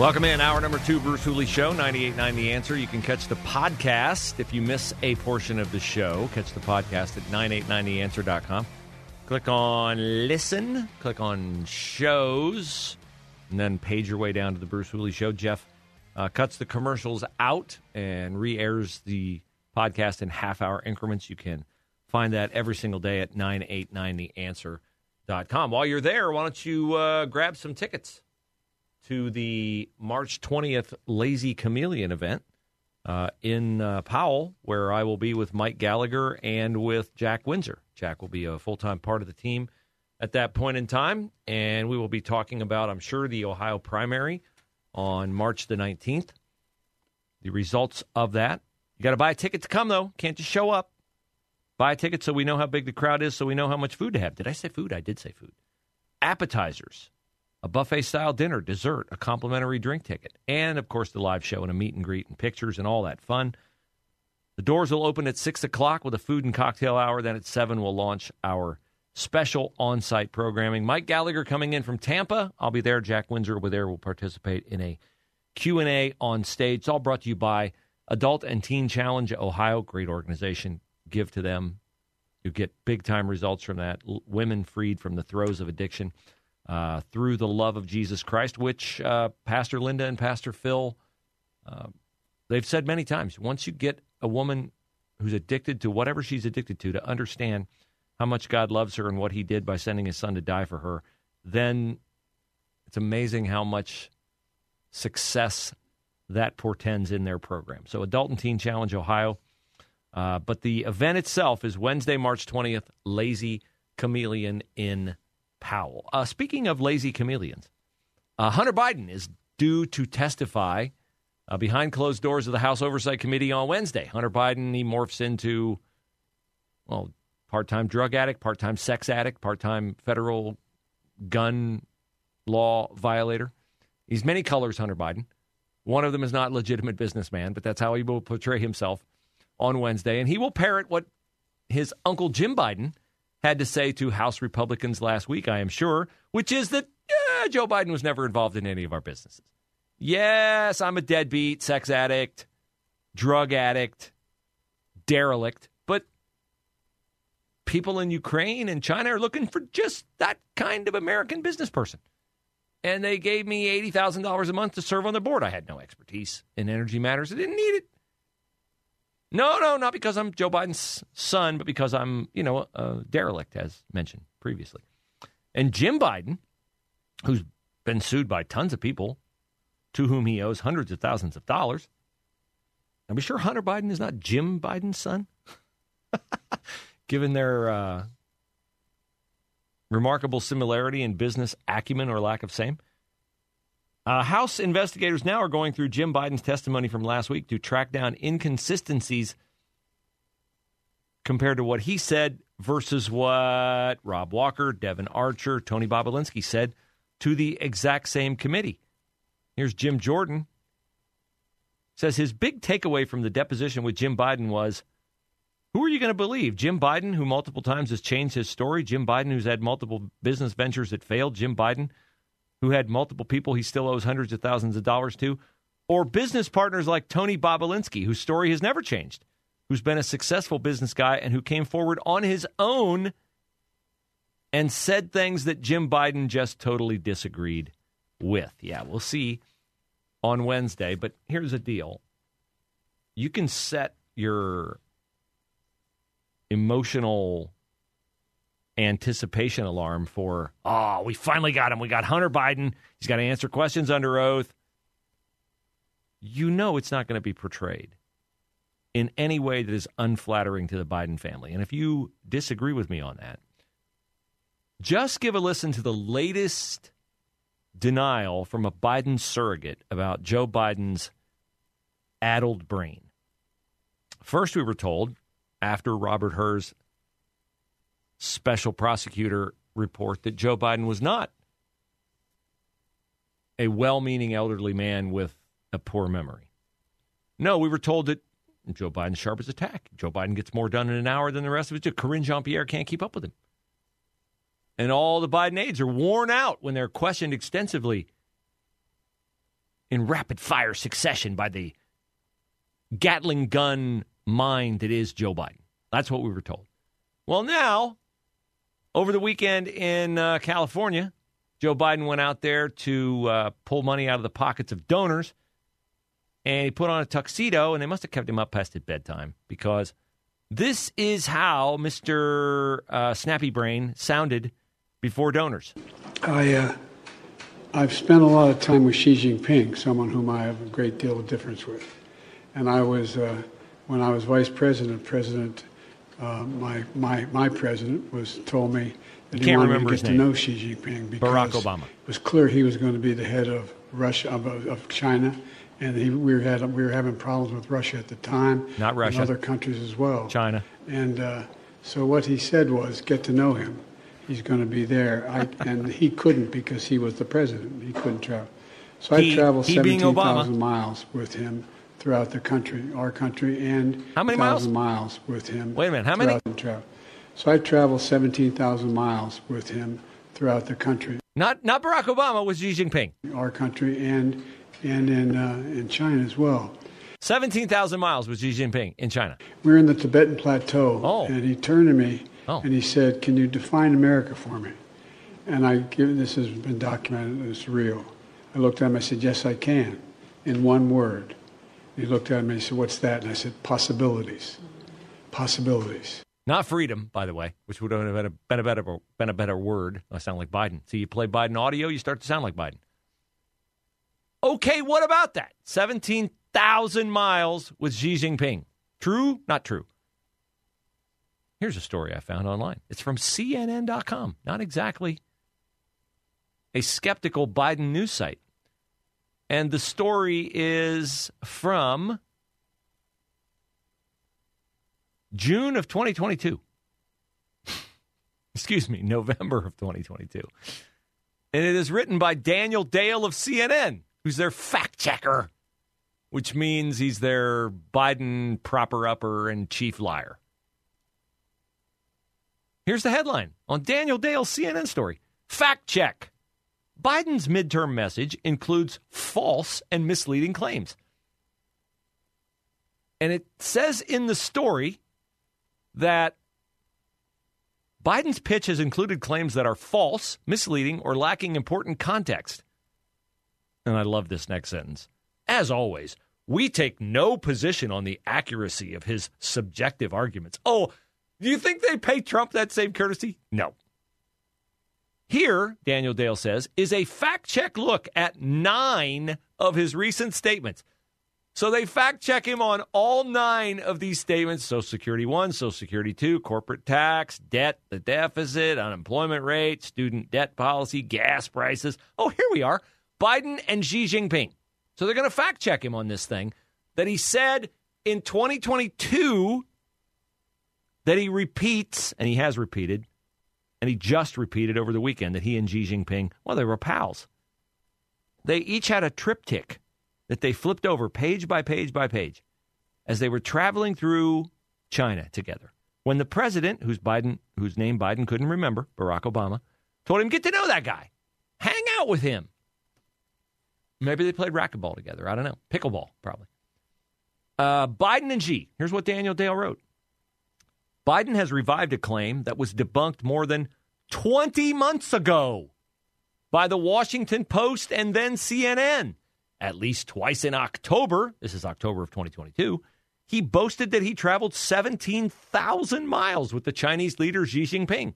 Welcome in, hour number two, Bruce Hooley Show, 98.9 The Answer. You can catch the podcast if you miss a portion of the show. Catch the podcast at 989theanswer.com. Click on listen, click on shows, and then page your way down to the Bruce Hooley Show. Jeff uh, cuts the commercials out and re airs the podcast in half hour increments. You can find that every single day at 989theanswer.com. While you're there, why don't you uh, grab some tickets? To the March 20th Lazy Chameleon event uh, in uh, Powell, where I will be with Mike Gallagher and with Jack Windsor. Jack will be a full time part of the team at that point in time, and we will be talking about, I'm sure, the Ohio primary on March the 19th. The results of that. You got to buy a ticket to come, though. Can't just show up. Buy a ticket so we know how big the crowd is, so we know how much food to have. Did I say food? I did say food. Appetizers a buffet style dinner, dessert, a complimentary drink ticket, and of course the live show and a meet and greet and pictures and all that fun. The doors will open at 6 o'clock with a food and cocktail hour. Then at 7, we'll launch our special on site programming. Mike Gallagher coming in from Tampa. I'll be there. Jack Windsor will be there. will participate in a Q&A on stage. It's all brought to you by Adult and Teen Challenge Ohio. Great organization. Give to them. You get big time results from that. Women freed from the throes of addiction uh, through the love of Jesus Christ, which uh, Pastor Linda and Pastor Phil, uh, they've said many times. Once you get a woman who's addicted to whatever she's addicted to to understand how much God loves her and what He did by sending His Son to die for her, then it's amazing how much success that portends in their program. So, Adult and Teen Challenge Ohio. Uh, but the event itself is Wednesday, March 20th, Lazy Chameleon in Powell. Uh, speaking of lazy chameleons, uh, Hunter Biden is due to testify uh, behind closed doors of the House Oversight Committee on Wednesday. Hunter Biden, he morphs into, well, part time drug addict, part time sex addict, part time federal gun law violator. He's many colors, Hunter Biden. One of them is not legitimate businessman, but that's how he will portray himself on Wednesday. And he will parrot what his uncle Jim Biden had to say to House Republicans last week, I am sure, which is that yeah, Joe Biden was never involved in any of our businesses. Yes, I'm a deadbeat, sex addict, drug addict, derelict, but people in Ukraine and China are looking for just that kind of American business person. And they gave me $80,000 a month to serve on the board. I had no expertise in energy matters. I didn't need it. No, no, not because I'm Joe Biden's son, but because I'm, you know, a derelict, as mentioned previously. And Jim Biden, who's been sued by tons of people to whom he owes hundreds of thousands of dollars. Are we sure Hunter Biden is not Jim Biden's son? Given their uh, remarkable similarity in business acumen or lack of same. Uh, House investigators now are going through Jim Biden's testimony from last week to track down inconsistencies compared to what he said versus what Rob Walker, Devon Archer, Tony Bobulinski said to the exact same committee. Here's Jim Jordan. Says his big takeaway from the deposition with Jim Biden was who are you going to believe? Jim Biden, who multiple times has changed his story? Jim Biden, who's had multiple business ventures that failed? Jim Biden, who had multiple people he still owes hundreds of thousands of dollars to, or business partners like Tony Bobulinski, whose story has never changed, who's been a successful business guy and who came forward on his own and said things that Jim Biden just totally disagreed with. Yeah, we'll see on Wednesday, but here's the deal. You can set your emotional anticipation alarm for, oh, we finally got him. We got Hunter Biden. He's got to answer questions under oath. you know it's not going to be portrayed in any way that is unflattering to the Biden family. And if you disagree with me on that, just give a listen to the latest denial from a Biden surrogate about Joe Biden's addled brain. First, we were told after Robert Hur's special prosecutor report that Joe Biden was not a well meaning elderly man with a poor memory. No, we were told that Joe Biden's sharp as a tack. Joe Biden gets more done in an hour than the rest of us do. Karine Jean Pierre can't keep up with him. And all the Biden aides are worn out when they're questioned extensively in rapid fire succession by the Gatling gun mind that is Joe Biden. That's what we were told. Well, now, over the weekend in uh, California, Joe Biden went out there to uh, pull money out of the pockets of donors and he put on a tuxedo, and they must have kept him up past his bedtime because this is how Mr. Uh, Snappy Brain sounded before donors. I, uh, I've spent a lot of time with Xi Jinping, someone whom I have a great deal of difference with. And I was, uh, when I was vice president, President, uh, my, my, my president was told me that he wanted to get to know Xi Jinping because Barack Obama. it was clear he was going to be the head of Russia, of, of China, and he, we, were had, we were having problems with Russia at the time. Not Russia. And other countries as well. China. And uh, so what he said was, get to know him. He's going to be there. I, and he couldn't because he was the president. He couldn't travel. So He- I traveled Obama. 17,000 miles with him throughout the country, our country, and How many 1,000 miles with him. Wait a minute, how many? So I traveled 17,000 miles with him throughout the country, Not not Barack Obama was Xi Jinping. our country, and and in uh, in China as well. Seventeen thousand miles was Xi Jinping in China. We were in the Tibetan Plateau, Oh. and he turned to me Oh. and he said, "Can you define America for me?" And I give this has been documented; it's real. I looked at him. I said, "Yes, I can," in one word. He looked at me and said, "What's that?" And I said, "Possibilities, possibilities." Not freedom, by the way, which would have been a, been a better been a better word. I sound like Biden. See, you play Biden audio, you start to sound like Biden. Okay, what about that? Seventeen thousand miles with Xi Jinping. True? Not true. Here's a story I found online. It's from CNN.com. Not exactly a skeptical Biden news site. And the story is from June of 2022. Excuse me, November of 2022. And it is written by Daniel Dale of CNN, who's their fact checker, which means he's their Biden proper upper and chief liar. Here's the headline on Daniel Dale's CNN story Fact check. Biden's midterm message includes false and misleading claims. And it says in the story that Biden's pitch has included claims that are false, misleading, or lacking important context. And I love this next sentence. As always, we take no position on the accuracy of his subjective arguments. Oh, do you think they pay Trump that same courtesy? No. Here, Daniel Dale says, is a fact check look at nine of his recent statements. So they fact check him on all nine of these statements Social Security 1, Social Security 2, corporate tax, debt, the deficit, unemployment rate, student debt policy, gas prices. Oh, here we are Biden and Xi Jinping. So they're going to fact check him on this thing that he said in 2022 that he repeats, and he has repeated, and he just repeated over the weekend that he and Xi Jinping, well, they were pals. They each had a TripTik that they flipped over page by page by page as they were traveling through China together. When the president, whose Biden, whose name Biden couldn't remember, Barack Obama, told him get to know that guy, hang out with him. Maybe they played racquetball together. I don't know. Pickleball, probably. Uh, Biden and Xi. Here's what Daniel Dale wrote. Biden has revived a claim that was debunked more than 20 months ago by the Washington Post and then CNN. At least twice in October, this is October of 2022, he boasted that he traveled 17,000 miles with the Chinese leader Xi Jinping.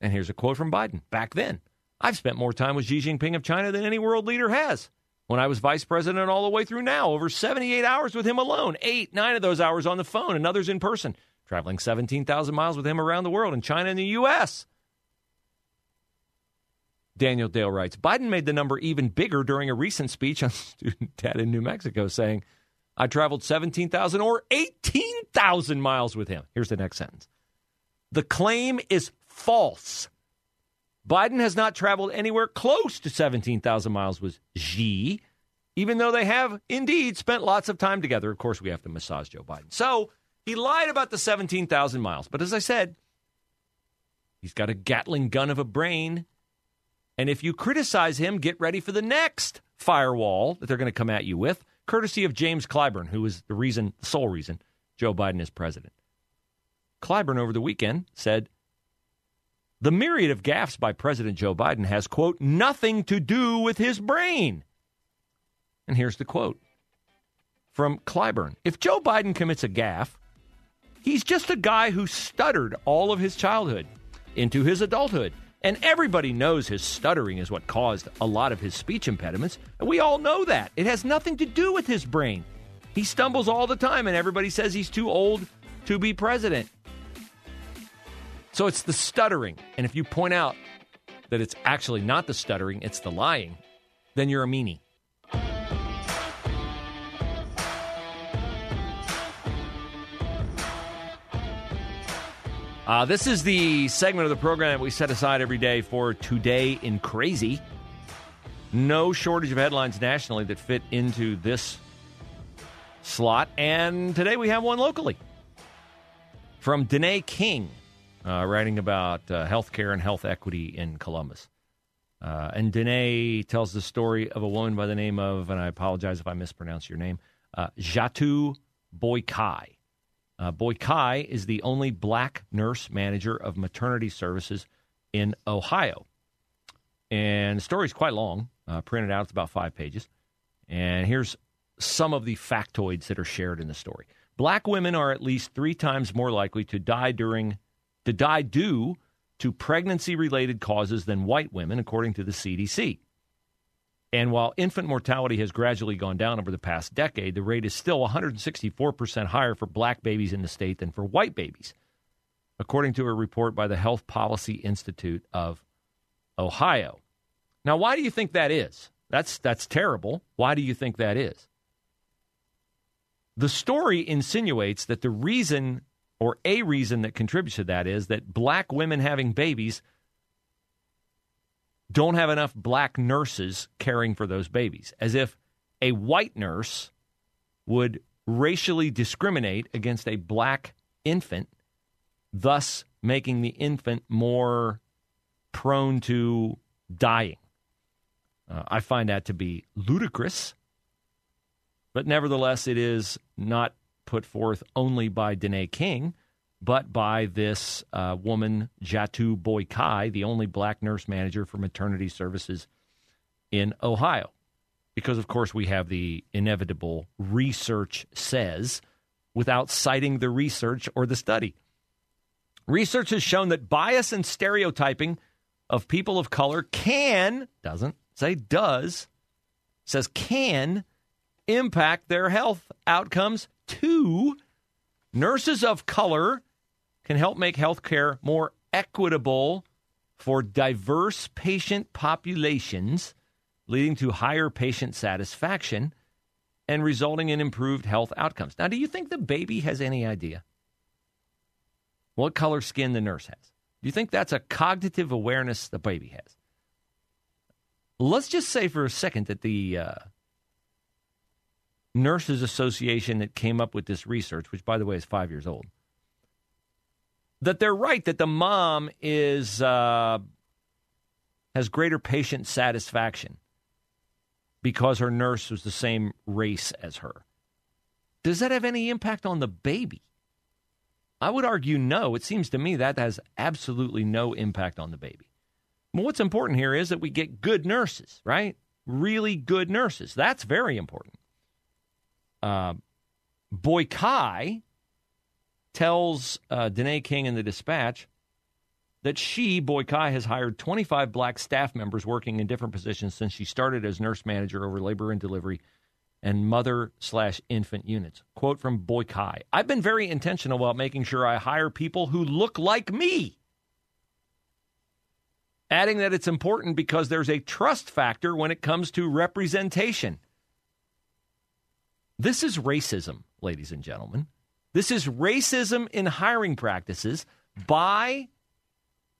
And here's a quote from Biden back then I've spent more time with Xi Jinping of China than any world leader has. when I was vice president all the way through now, over 78 hours with him alone, eight, nine of those hours on the phone, and others in person, traveling 17,000 miles with him around the world in China and the U.S. Daniel Dale writes Biden made the number even bigger during a recent speech on Student Debt in New Mexico, saying, I traveled 17,000 or 18,000 miles with him. Here's the next sentence. The claim is false. Biden has not traveled anywhere close to 17,000 miles with Xi, even though they have indeed spent lots of time together. Of course, we have to massage Joe Biden. So he lied about the 17,000 miles. But as I said, he's got a Gatling gun of a brain. And if you criticize him, get ready for the next firewall that they're going to come at you with, courtesy of James Clyburn, who is the reason, the sole reason Joe Biden is president. Clyburn over the weekend said the myriad of gaffes by President Joe Biden has, quote, nothing to do with his brain. And here's the quote from Clyburn If Joe Biden commits a gaffe, he's just a guy who stuttered all of his childhood into his adulthood. And everybody knows his stuttering is what caused a lot of his speech impediments. And we all know that. It has nothing to do with his brain. He stumbles all the time, and everybody says he's too old to be president. So it's the stuttering. And if you point out that it's actually not the stuttering, it's the lying, then you're a meanie. Uh, this is the segment of the program that we set aside every day for Today in Crazy. No shortage of headlines nationally that fit into this slot. And today we have one locally from Danae King uh, writing about uh, healthcare and health equity in Columbus. Uh, and Danae tells the story of a woman by the name of, and I apologize if I mispronounce your name, uh, Jatu Boykai. Uh, Boykai is the only black nurse manager of maternity services in Ohio. And the story is quite long, uh, printed out, it's about five pages. And here's some of the factoids that are shared in the story. Black women are at least three times more likely to die during to die due to pregnancy related causes than white women, according to the CDC. And while infant mortality has gradually gone down over the past decade, the rate is still 164% higher for black babies in the state than for white babies, according to a report by the Health Policy Institute of Ohio. Now, why do you think that is? That's, that's terrible. Why do you think that is? The story insinuates that the reason or a reason that contributes to that is that black women having babies don't have enough black nurses caring for those babies, as if a white nurse would racially discriminate against a black infant, thus making the infant more prone to dying. Uh, I find that to be ludicrous, but nevertheless, it is not put forth only by Danae King, but by this uh, woman, Jatu Boykai, the only black nurse manager for maternity services in Ohio. Because, of course, we have the inevitable research says without citing the research or the study. Research has shown that bias and stereotyping of people of color can, doesn't say does, says can impact their health outcomes Two, nurses of color can help make healthcare more equitable for diverse patient populations, leading to higher patient satisfaction and resulting in improved health outcomes. Now, do you think the baby has any idea what color skin the nurse has? Do you think that's a cognitive awareness the baby has? Let's just say for a second that the uh, Nurses Association that came up with this research, which, by the way, is five years old, that they're right that the mom is uh, has greater patient satisfaction because her nurse was the same race as her. Does that have any impact on the baby? I would argue no. It seems to me that has absolutely no impact on the baby. Well, what's important here is that we get good nurses, right? Really good nurses. That's very important uh, Boykai tells uh, Danae King in the Dispatch that she, Boykai, has hired 25 black staff members working in different positions since she started as nurse manager over labor and delivery and mother slash infant units. Quote from Boykai I've been very intentional about making sure I hire people who look like me. Adding that it's important because there's a trust factor when it comes to representation. This is racism, ladies and gentlemen. This is racism in hiring practices by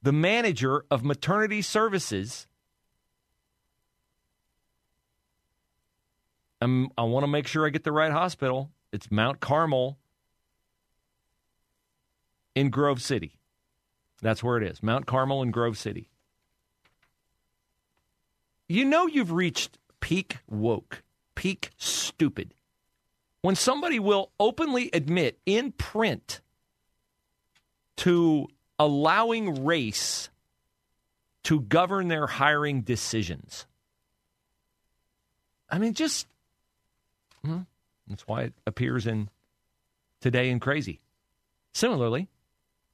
the manager of maternity services. I'm, i want to make sure I get the right hospital. It's Mount Carmel in Grove City. That's where it is Mount Carmel in Grove City. You know you've reached peak woke, peak stupid. When somebody will openly admit in print to allowing race to govern their hiring decisions. I mean, just hmm, that's why it appears in Today in Crazy. Similarly,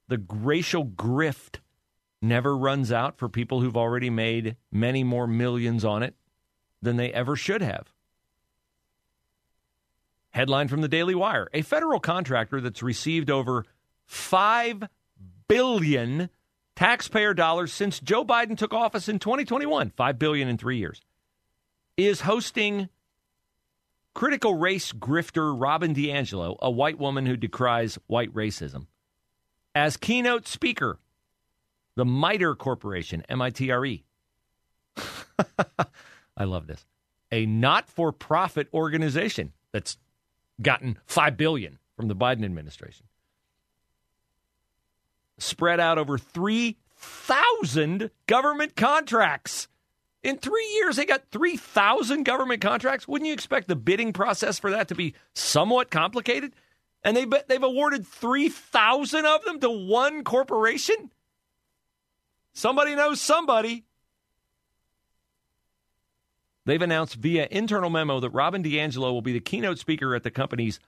the racial grift never runs out for people who've already made many more millions on it than they ever should have. Headline from the Daily Wire A federal contractor that's received over 5 billion taxpayer dollars since Joe Biden took office in 2021, 5 billion in 3 years, is hosting critical race grifter Robin DiAngelo, a white woman who decries white racism, as keynote speaker the MITRE Corporation, M I T R E. I love this. A not for profit organization that's gotten 5 billion from the Biden administration. Spread out over 3,000 government contracts. In 3 years they got 3,000 government contracts. Wouldn't you expect the bidding process for that to be somewhat complicated? And they they've awarded 3,000 of them to one corporation? Somebody knows somebody. They've announced via internal memo that Robin DiAngelo will be the keynote speaker at the company's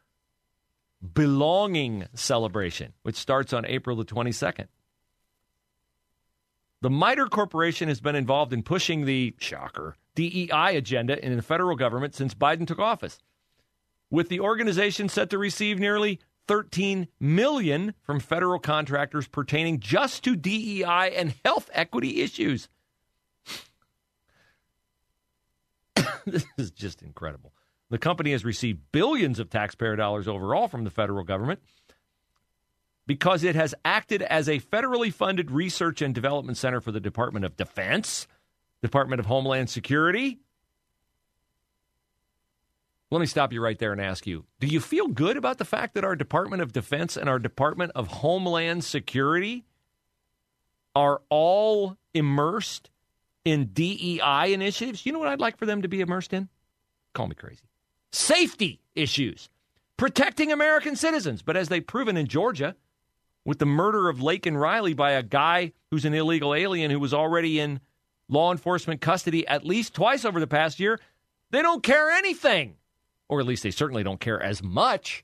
Belonging Celebration, which starts on April the 22nd. The MITRE Corporation has been involved in pushing the, shocker, DEI agenda in the federal government since Biden took office. With the organization set to receive nearly 13 million from federal contractors pertaining just to DEI and health equity issues. this is just incredible. The company has received billions of taxpayer dollars overall from the federal government because it has acted as a federally funded research and development center for the Department of Defense, Department of Homeland Security, let me stop you right there and ask you Do you feel good about the fact that our Department of Defense and our Department of Homeland Security are all immersed in DEI initiatives? You know what I'd like for them to be immersed in? Call me crazy. Safety issues, protecting American citizens. But as they've proven in Georgia, with the murder of Laken Riley by a guy who's an illegal alien who was already in law enforcement custody at least twice over the past year, they don't care anything or at least they certainly don't care as much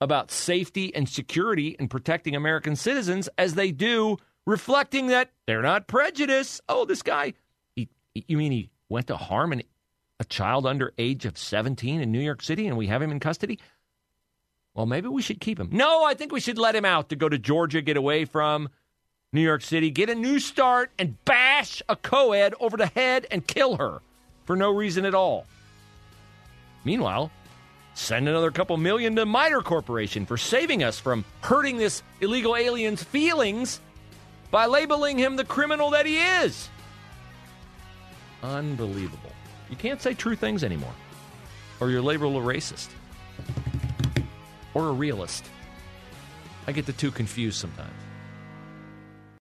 about safety and security and protecting American citizens as they do reflecting that they're not prejudiced. Oh, this guy, he, you mean he went to harm an, a child under age of 17 in New York City and we have him in custody? Well, maybe we should keep him. No, I think we should let him out to go to Georgia, get away from New York City, get a new start, and bash a co ed over the head and kill her for no reason at all. Meanwhile, send another couple million to MITRE Corporation for saving us from hurting this illegal alien's feelings by labeling him the criminal that he is. Unbelievable. You can't say true things anymore, or you're labeled a racist or a realist. I get the two confused sometimes.